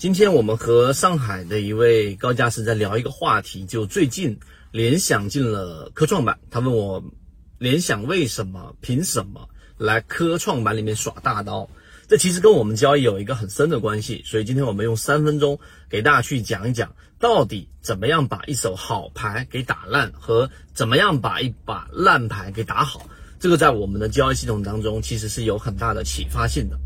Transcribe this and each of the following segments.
今天我们和上海的一位高价师在聊一个话题，就最近联想进了科创板，他问我联想为什么、凭什么来科创板里面耍大刀？这其实跟我们交易有一个很深的关系，所以今天我们用三分钟给大家去讲一讲，到底怎么样把一手好牌给打烂，和怎么样把一把烂牌给打好。这个在我们的交易系统当中，其实是有很大的启发性的。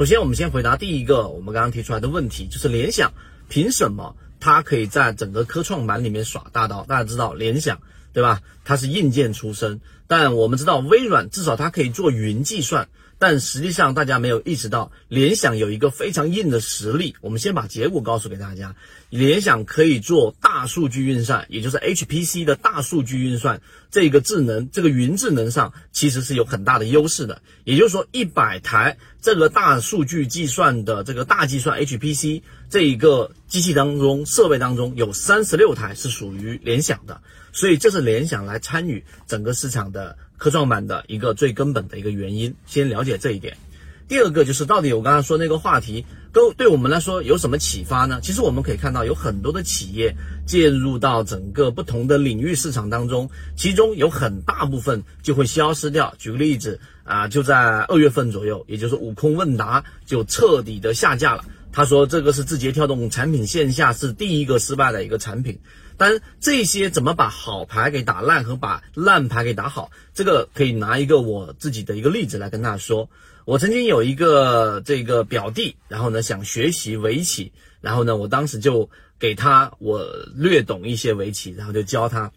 首先，我们先回答第一个我们刚刚提出来的问题，就是联想凭什么它可以在整个科创板里面耍大刀？大家知道联想对吧？它是硬件出身，但我们知道微软至少它可以做云计算。但实际上，大家没有意识到，联想有一个非常硬的实力。我们先把结果告诉给大家：联想可以做大数据运算，也就是 HPC 的大数据运算，这个智能，这个云智能上其实是有很大的优势的。也就是说，一百台这个大数据计算的这个大计算 HPC 这一个机器当中，设备当中有三十六台是属于联想的，所以这是联想来参与整个市场的。科创板的一个最根本的一个原因，先了解这一点。第二个就是到底我刚刚说那个话题，都对我们来说有什么启发呢？其实我们可以看到，有很多的企业介入到整个不同的领域市场当中，其中有很大部分就会消失掉。举个例子啊，就在二月份左右，也就是悟空问答就彻底的下架了。他说这个是字节跳动产品线下是第一个失败的一个产品。但这些怎么把好牌给打烂和把烂牌给打好，这个可以拿一个我自己的一个例子来跟大家说。我曾经有一个这个表弟，然后呢想学习围棋，然后呢我当时就给他我略懂一些围棋，然后就教他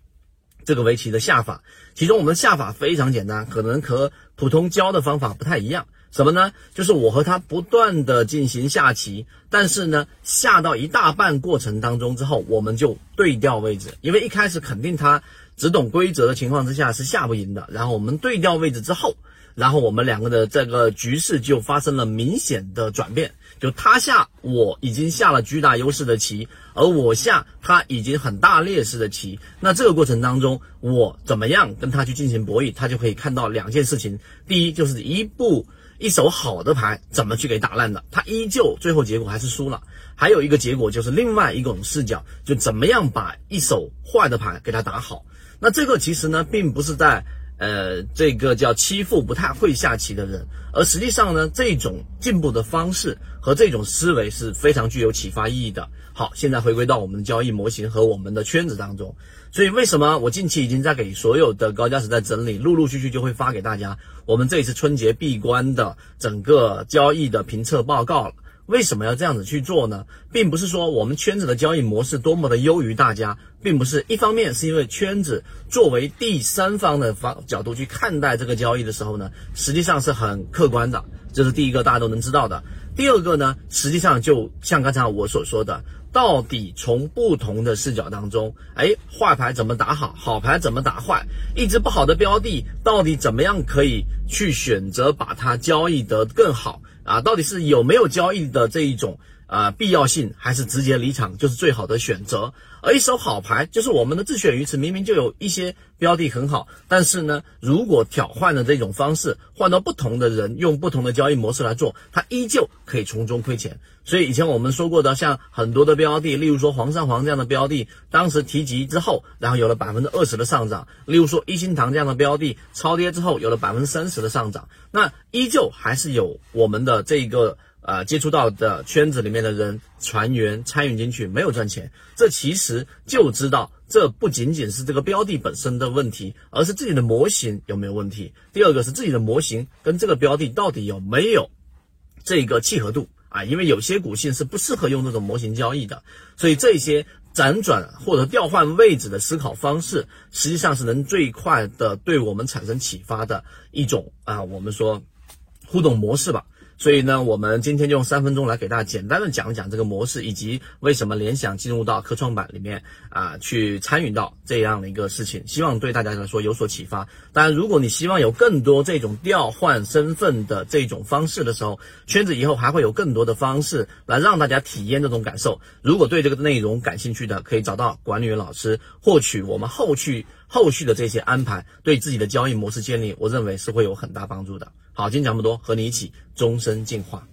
这个围棋的下法。其中我们的下法非常简单，可能和普通教的方法不太一样。什么呢？就是我和他不断的进行下棋，但是呢，下到一大半过程当中之后，我们就对调位置，因为一开始肯定他只懂规则的情况之下是下不赢的。然后我们对调位置之后，然后我们两个的这个局势就发生了明显的转变，就他下我已经下了巨大优势的棋，而我下他已经很大劣势的棋。那这个过程当中，我怎么样跟他去进行博弈，他就可以看到两件事情：第一，就是一步。一手好的牌怎么去给打烂的？他依旧最后结果还是输了。还有一个结果就是另外一种视角，就怎么样把一手坏的牌给他打好。那这个其实呢，并不是在呃这个叫欺负不太会下棋的人，而实际上呢，这种进步的方式和这种思维是非常具有启发意义的。好，现在回归到我们的交易模型和我们的圈子当中。所以为什么我近期已经在给所有的高价值在整理，陆陆续续就会发给大家。我们这一次春节闭关的整个交易的评测报告了。为什么要这样子去做呢？并不是说我们圈子的交易模式多么的优于大家，并不是一方面是因为圈子作为第三方的方角度去看待这个交易的时候呢，实际上是很客观的，这是第一个大家都能知道的。第二个呢，实际上就像刚才我所说的。到底从不同的视角当中，哎，坏牌怎么打好，好牌怎么打坏？一只不好的标的，到底怎么样可以去选择把它交易得更好啊？到底是有没有交易的这一种？啊，必要性还是直接离场就是最好的选择。而一手好牌就是我们的自选鱼池，明明就有一些标的很好，但是呢，如果调换的这种方式，换到不同的人用不同的交易模式来做，它依旧可以从中亏钱。所以以前我们说过的，像很多的标的，例如说黄上黄这样的标的，当时提及之后，然后有了百分之二十的上涨；例如说一心堂这样的标的，超跌之后有了百分之三十的上涨，那依旧还是有我们的这个。啊，接触到的圈子里面的人、船员参与进去没有赚钱，这其实就知道，这不仅仅是这个标的本身的问题，而是自己的模型有没有问题。第二个是自己的模型跟这个标的到底有没有这个契合度啊？因为有些股性是不适合用这种模型交易的，所以这些辗转或者调换位置的思考方式，实际上是能最快的对我们产生启发的一种啊，我们说互动模式吧。所以呢，我们今天就用三分钟来给大家简单的讲一讲这个模式，以及为什么联想进入到科创板里面啊，去参与到这样的一个事情，希望对大家来说有所启发。当然，如果你希望有更多这种调换身份的这种方式的时候，圈子以后还会有更多的方式来让大家体验这种感受。如果对这个内容感兴趣的，可以找到管理员老师获取我们后续后续的这些安排，对自己的交易模式建立，我认为是会有很大帮助的。好，今天讲不多，和你一起终身进化。